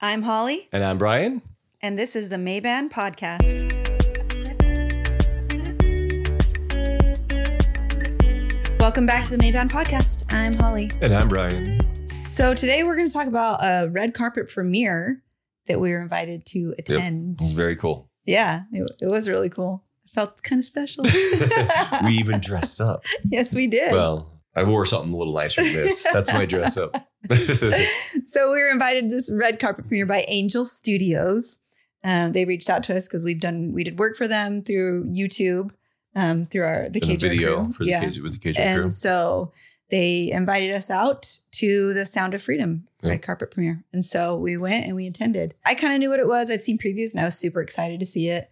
I'm Holly, And I'm Bryan. and this is the Maeband Podcast. Welcome back to the Maeband Podcast. I'm Holly. And I'm Bryan. So today we're going to talk about a red carpet premiere that we were invited to attend. Very cool. Yeah, it, it was really cool. I felt kind of special. we even dressed up. yes, we did. Well, I wore something a little nicer than this. That's my dress up. so we were invited to this red carpet premiere by Angel Studios. Um, they reached out to us because we've done we did work for them through YouTube, um, through our the the KJ video crew. for the yeah. cage with the and crew. so they invited us out to the Sound of Freedom Yeah. red carpet premiere, and so we went and we attended. I kind of knew what it was. I'd seen previews, and I was super excited to see it.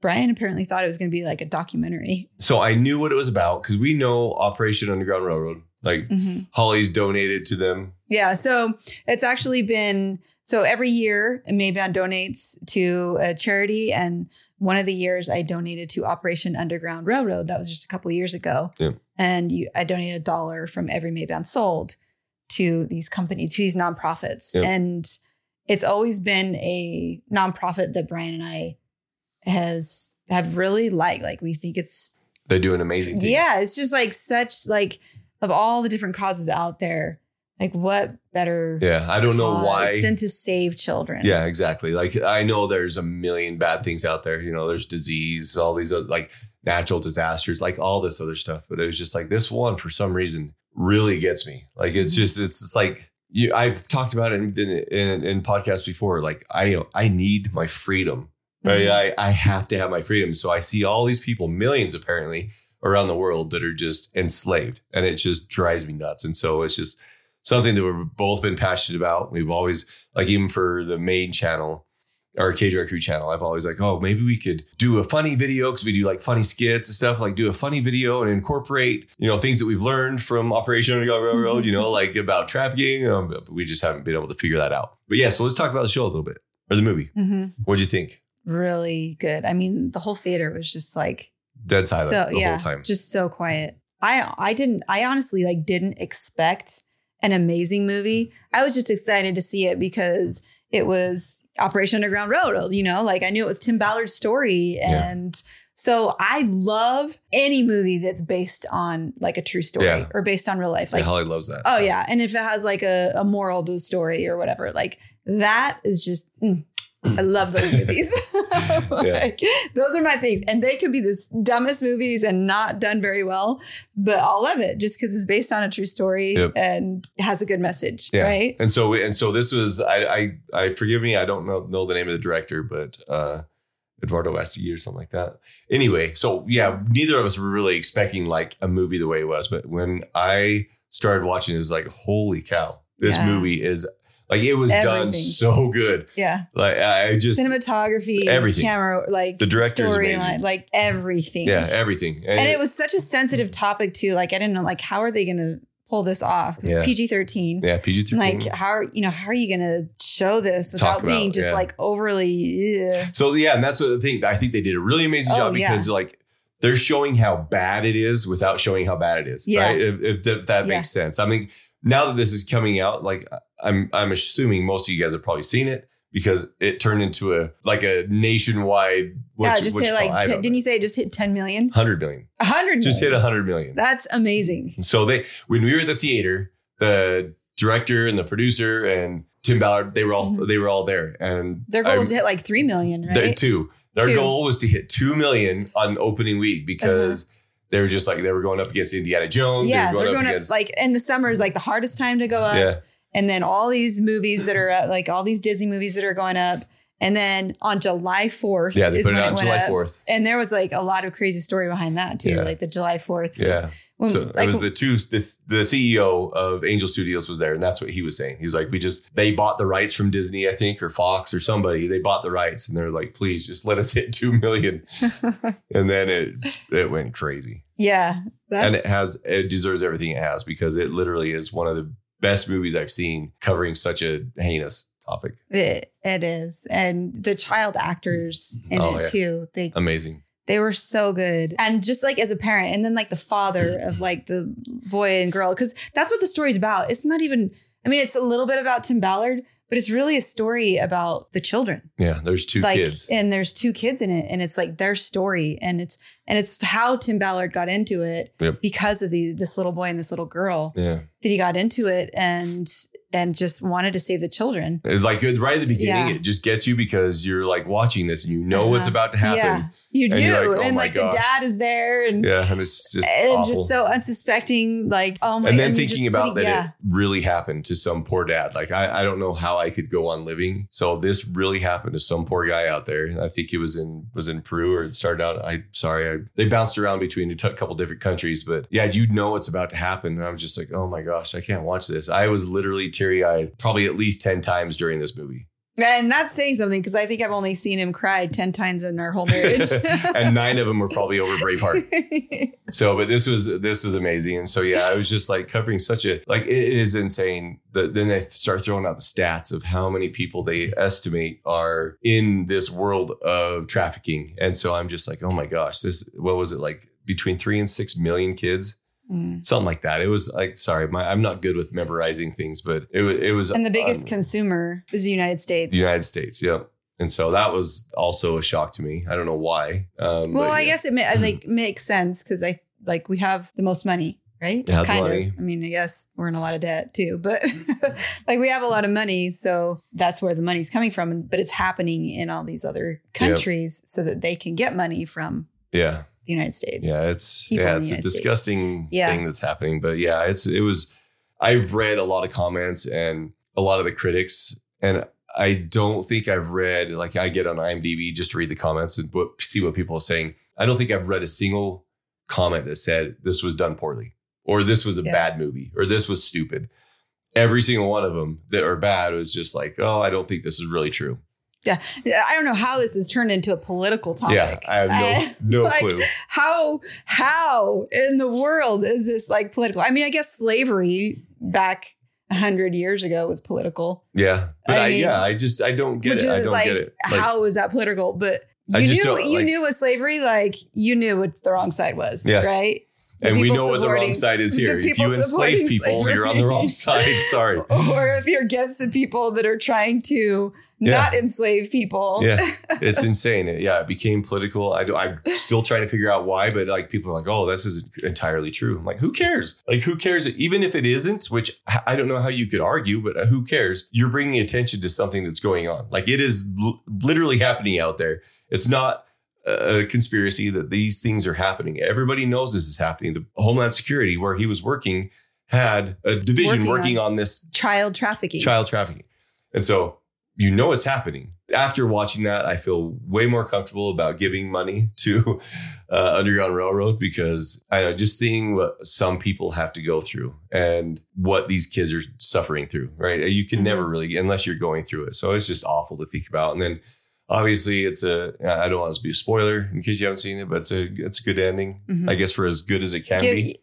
Bryan apparently thought it was going to be like a documentary. So I knew what it was about because we know Operation Underground Railroad. Like Mhm. Holly's donated to them. Yeah, so it's actually been so every year Maeband donates to a charity, and one of the years I donated to Operation Underground Railroad. That was just a couple years ago, Yeah. and you, I donated a dollar from every Maeband sold to these companies, to these nonprofits, Yeah. and it's always been a nonprofit that Bryan and I has have really liked. Like we think it's They do an amazing thing. yeah, it's just like such like of all the different causes out there, like what better Yeah. I don't know why. than to save children. Yeah, exactly. Like I know there's a million bad things out there. You know, there's disease, all these other like natural disasters, like all this other stuff. But it was just like this one for some reason really gets me. Like it's Mhm. just it's just like you. I've talked about it in, in in podcasts before. Like I I need my freedom. Right? Mhm. I I have to have my freedom. So I see all these people, millions apparently around the world that are just enslaved, and it just drives me nuts. And so it's just something that we've both been passionate about. We've always like even for the main channel, our KJR Crew channel, I've always like, oh, maybe we could do a funny video because we do like funny skits and stuff. Like do a funny video and incorporate, you know, things that we've learned from Operation Underground Railroad, you know, like about trafficking. Um, but we just haven't been able to figure that out. But yeah, so let's talk about the show a little bit or the movie. Mhm. What'd you think? really good. I mean, the whole theater was just like Dead silent so the yeah, whole time. just so quiet. I I didn't I honestly like didn't expect an amazing movie. I was just excited to see it because it was Operation Underground Railroad, you know, like I knew it was Tim Ballard's story Yeah. and so I love any movie that's based on like a true story Yeah. or based on real life. yeah, Like Holly loves that. Oh so. yeah, and if it has like a, a moral to the story or whatever, like that is just mm, I love those movies. like, Those are my things, and they can be the dumbest movies and not done very well, but I'll love it just because it's based on a true story Yep. and has a good message, Yeah. right? And so and so this was I I I forgive me I don't know know the name of the director but uh Eduardo Astigui or something like that. Anyway, so yeah, neither of us were really expecting like a movie the way it was, but when I started watching it, it was like holy cow. This Yeah. movie is like it was done so good. Yeah, Like I just cinematography, everything. camera, like The director storyline, like everything. yeah, everything. and it was such a sensitive topic too. Like I didn't know, like how are they going to pull this off? Yeah. It's PG thirteen. yeah, PG-13. like how are you know how are you gonna show this without about, being just yeah. like overly ugh. So yeah, and that's the thing. I think they did a really amazing Oh, job yeah. because like they're showing how bad it is without showing how bad it is. Yeah. Right. If, if, if that Yeah. makes sense. I mean, now that this is coming out, like I'm I'm assuming most of you guys have probably seen it because it turned into a like a nationwide. yeah just hit like t- didn't you say it just hit 10 million hundred million? a hundred Just hit a hundred million. that's amazing So they when we were at the theater, the director and the producer and Tim Ballard, they were all Mhm. they were all there, and their goal I- was to hit like 3 million right two. Their Two. goal was to hit two million on opening week because they were just like they were going up against Indiana Jones. yeah they were they're going going up against like in the summer is like the hardest time to go up yeah, and then all these movies that are uh, like all these disney movies that are going up and then on july 4th yeah. They is put it out on went July up. fourth. and there was like a lot of crazy story behind that too Yeah. like the july 4th Yeah, when, so like, it was the two. This the CEO of Angel Studios was there, and that's what he was saying. He was like, "We just they bought the rights from Disney, I think, or Fox or somebody. They bought the rights, and they're like, please just let us hit two million. and then it it went crazy. yeah that's and it has it deserves everything it has because it literally is one of the best movies I've seen covering such a heinous topic. It, it is. And the child actors mm-hmm. in Oh, it yeah. too. They Amazing. they were so good. And just like as a parent, and then like the father of like the boy and girl, because that's what the story's about. It's not even, I mean, it's a little bit about Tim Ballard, but it's really a story about the children. Yeah, there's two like, kids. and there's two kids in it, and it's like their story, and it's and it's how Tim Ballard got into it Yep. because of the this little boy and this little girl Yeah, that he got into it and and just wanted to save the children. it's like right at the beginning, Yeah. it just gets you because you're like watching this and you know what's Uh-huh. about to happen. Yeah, you do, And and, like, oh my like gosh. the dad is there, and Yeah, and it's just and awful. just so unsuspecting, like oh my, and then you're thinking about putting- that yeah. it really happened to some poor dad. Like I, I don't know how I could go on living. So this really happened to some poor guy out there. And I think it was in was in Peru or it started out. I sorry, I, they bounced around between a t- couple different countries, but yeah, you know what's about to happen. And I was just like, oh my gosh, I can't watch this. I was literally teary eyed probably at least ten times during this movie, And that's saying something because I think I've only seen him cry 10 times in our whole marriage. and nine of them were probably over Braveheart. So, but this was this was amazing, and so yeah, I was just like covering such a like it is insane. That then they start throwing out the stats of how many people they estimate are in this world of trafficking, and so I'm just like, oh my gosh, this what was it like between three and six million kids, Mm. something like that. It was like sorry, my, I'm not good with memorizing things, but it was it was and the biggest um, consumer is the United States. the United States, yep. And so that was also a shock to me. I don't know why. Um, well, but I yeah. guess it ma- like makes sense because I like we have the most money, right? Yeah, kind money. of. I mean, I guess we're in a lot of debt too, but like we have a lot of money, so that's where the money's coming from. But it's happening in all these other countries so that they can get money from yeah. The United States. Yeah, it's people yeah, it's a United States. disgusting Yeah. thing that's happening. But yeah, it's it was. I've read a lot of comments and a lot of the critics, and I don't think I've read like I get on IMDb just to read the comments and what, see what people are saying. I don't think I've read a single comment that said this was done poorly or this was a Yeah. bad movie or this was stupid. Every single one of them that are bad was just like, oh, I don't think this is really true. Yeah, I don't know how this has turned into a political topic. Yeah, I have no no like, clue. How how in the world is this like political? I mean, I guess slavery back a hundred years ago was political. Yeah, but I I, mean, yeah, I just I don't get it. I don't like, get it. Like, how is that political? But you knew you like- knew with slavery, like you knew what the wrong side was, Yeah. right? And we know what the wrong side is here. If you enslave people, you're on the wrong side. Sorry. Or if you're against the people that are trying to Yeah. not enslave people. Yeah, it's insane. It- yeah, it became political. I, I'm still trying to figure out why, but like people are like, "Oh, this is entirely true." I'm like, "Who cares? Like, who cares? Even if it isn't, which I I don't know how you could argue, but uh, who cares? You're bringing attention to something that's going on. Like, it is l- literally happening out there. It's not a conspiracy that these things are happening. Everybody knows this is happening. The Homeland Security, where he was working, had a division Working working, on- on this Child trafficking. child trafficking. And so you know it's happening. After watching that, I feel way more comfortable about giving money to uh, Underground Railroad because I know just seeing what some people have to go through and what these kids are suffering through, right? You can Mhm. never really, unless you're going through it. So it's just awful to think about. And then obviously it's a, I don't want to be a spoiler in case you haven't seen it, but it's a, it's a good ending, Mhm. I guess, for as good as it can Give- be.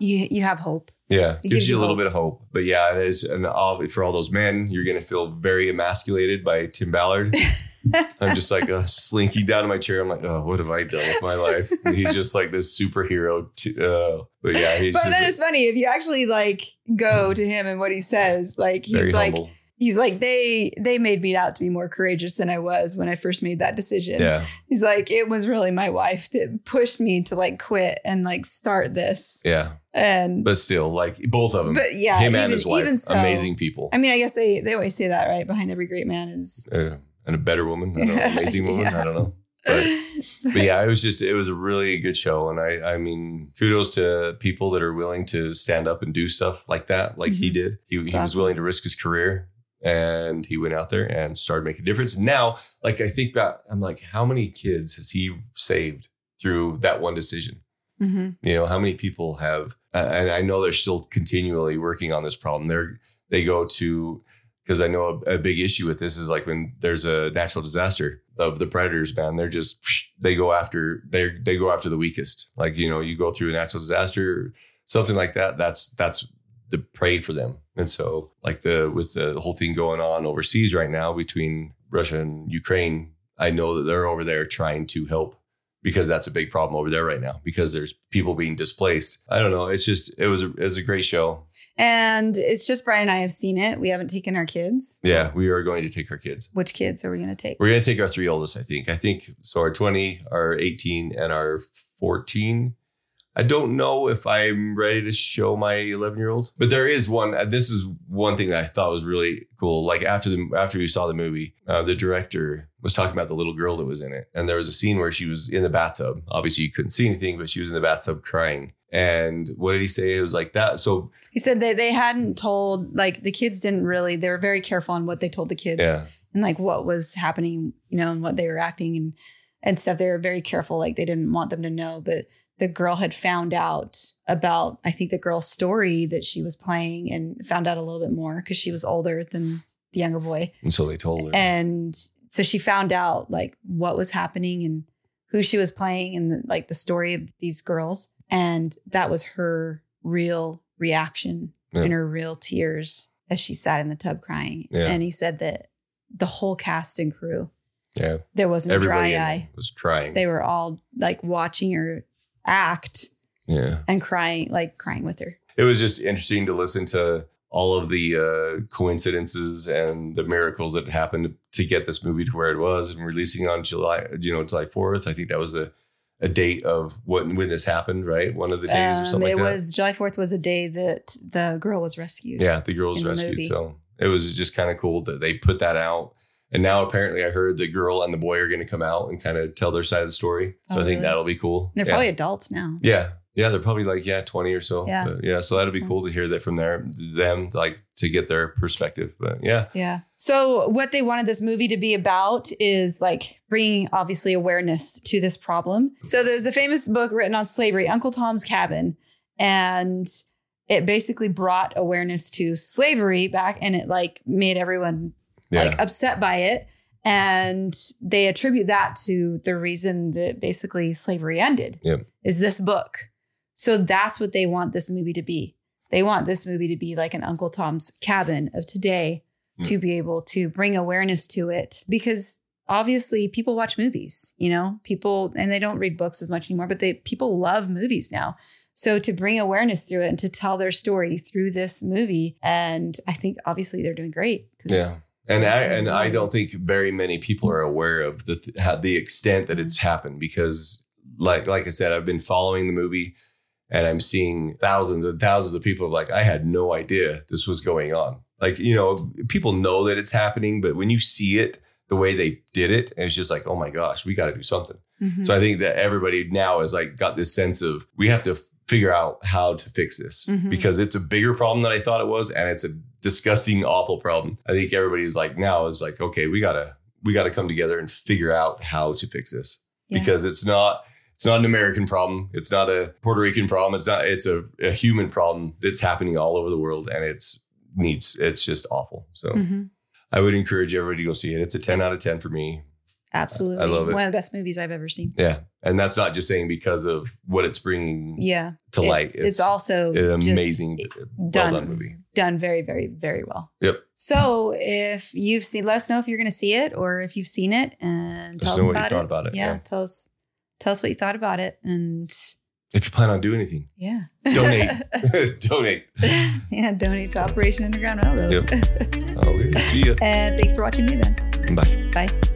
you, you have hope. Yeah, It gives, gives you a little hope. bit of hope. But yeah, it is. And all, for all those men, you're going to feel very emasculated by Tim Ballard. I'm just like uh, slinky down in my chair. I'm like, oh, what have I done with my life? And he's just like this superhero. T- uh, but yeah, he's But like, it's funny if you actually like go to him and what he says. Like he's like humble. He's like they they made me out to be more courageous than I was when I first made that decision. Yeah, He's like it was really my wife that pushed me to like quit and like start this. yeah. And But still, like both of them, but yeah, him even, and his wife, so, amazing people. I mean, I guess they they always say that right behind every great man is. Uh, and a better woman, know, amazing woman. Yeah. I don't know. But but yeah, it was just it was a really good show, and I I mean kudos to people that are willing to stand up and do stuff like that, like he Mhm. did. He, he was willing to risk his career, and he went out there and started making a difference. Now, like I think about, I'm like, how many kids has he saved through that one decision? Mhm. You know, how many people have, uh, and I know they're still continually working on this problem. They're they go to because I know a, a big issue with this is like when there's a natural disaster of the predators, man, they're just they go after they they go after the weakest. Like you know, you go through a natural disaster, something like that. That's that's the prey for them. And so, like the with the whole thing going on overseas right now between Russia and Ukraine, I know that they're over there trying to help because that's a big problem over there right now because there's people being displaced. I don't know. It's just it was a, it was a great show. And it's just Bryan and I have seen it. We haven't taken our kids. Yeah, we are going to take our kids. Which kids are we going to take? We're going to take our three oldest, I think. I think so our 20, our 18 and our 14. I don't know if I'm ready to show my 11 year old, but there is one. uh, This is one thing that I thought was really cool. Like after the after we saw the movie, uh, the director was talking about the little girl that was in it, and there was a scene where she was in the bathtub. Obviously, you couldn't see anything, but she was in the bathtub crying. And what did he say? It was like that. So He said that they hadn't told, like the kids didn't really, they were very careful on what they told the kids yeah, and like what was happening, you know, and what they were acting and, and stuff. They were very careful. Like they didn't want them to know, but the girl had found out about, I think the girl's story that she was playing and found out a little bit more because she was older than the younger boy. and so they told her. And so she found out like what was happening and who she was playing and the, like the story of these girls. And that was her real reaction Yeah. and her real tears as she sat in the tub crying. Yeah. And he said that the whole cast and crew, yeah, there wasn't a everybody dry eye. was crying. They were all like watching her act yeah. and crying, like crying with her. it was just interesting to listen to all of the uh, coincidences and the miracles that happened to get this movie to where it was and releasing on July, you know, July 4th. I think that was the a date of when when this happened, right? One of the days or Um, something it like was July 4th was a day that the girl was rescued. Yeah, the girl was rescued. So it was just kind of cool that they put that out. And now apparently I heard the girl and the boy are going to come out and kind of tell their side of the story. So Oh, I think really? that'll be cool. They're yeah. probably adults now. Yeah. Yeah, they're probably like yeah, twenty or so. Yeah. But yeah. So that'll be cool to hear that from their them, like to get their perspective. But yeah, Yeah. So what they wanted this movie to be about is like bringing obviously awareness to this problem. So there's a famous book written on slavery, Uncle Tom's Cabin, and it basically brought awareness to slavery back and it like made everyone yeah, like upset by it. And they attribute that to the reason that basically slavery ended Yep. is this book. So that's what they want this movie to be. They want this movie to be like an Uncle Tom's cabin of today Mm. to be able to bring awareness to it because obviously people watch movies, you know, people and they don't read books as much anymore, but they people love movies now. So to bring awareness through it and to tell their story through this movie. And I think obviously they're doing great. yeah. And I and I don't think very many people are aware of the th- how, the extent that it's happened because, like like I said, I've been following the movie, and I'm seeing thousands and thousands of people like I had no idea this was going on. Like you know, people know that it's happening, but when you see it the way they did it, it's just like, oh my gosh, we got to do something. Mhm. So I think that everybody now has like got this sense of we have to figure out how to fix this Mhm. because it's a bigger problem than I thought it was, and it's a disgusting, awful problem. I think everybody's like now is like, okay, we gotta we gotta come together and figure out how to fix this Yeah. because it's not it's not an American problem, it's not a Puerto Rican problem, it's not it's a, a human problem that's happening all over the world, and it's needs it's just awful. So Mhm. I would encourage everybody to go see it. It's a ten out of ten for me. Absolutely. I love it. One of the best movies I've ever seen. Yeah. And that's not just saying because of what it's bringing Yeah. to light. It's, it's also an amazing, well done, done movie. done very, very, very well. Yep. So if you've seen, let us know if you're going to see it or if you've seen it and tell us us know what you about thought it. about it. Yeah, Yeah. Tell us, tell us what you thought about it. And If you plan on doing anything, yeah. donate. donate. yeah. Donate to Operation Underground Railroad. Yep. Okay. See you. and thanks for watching me, Ben. Bye. Bye.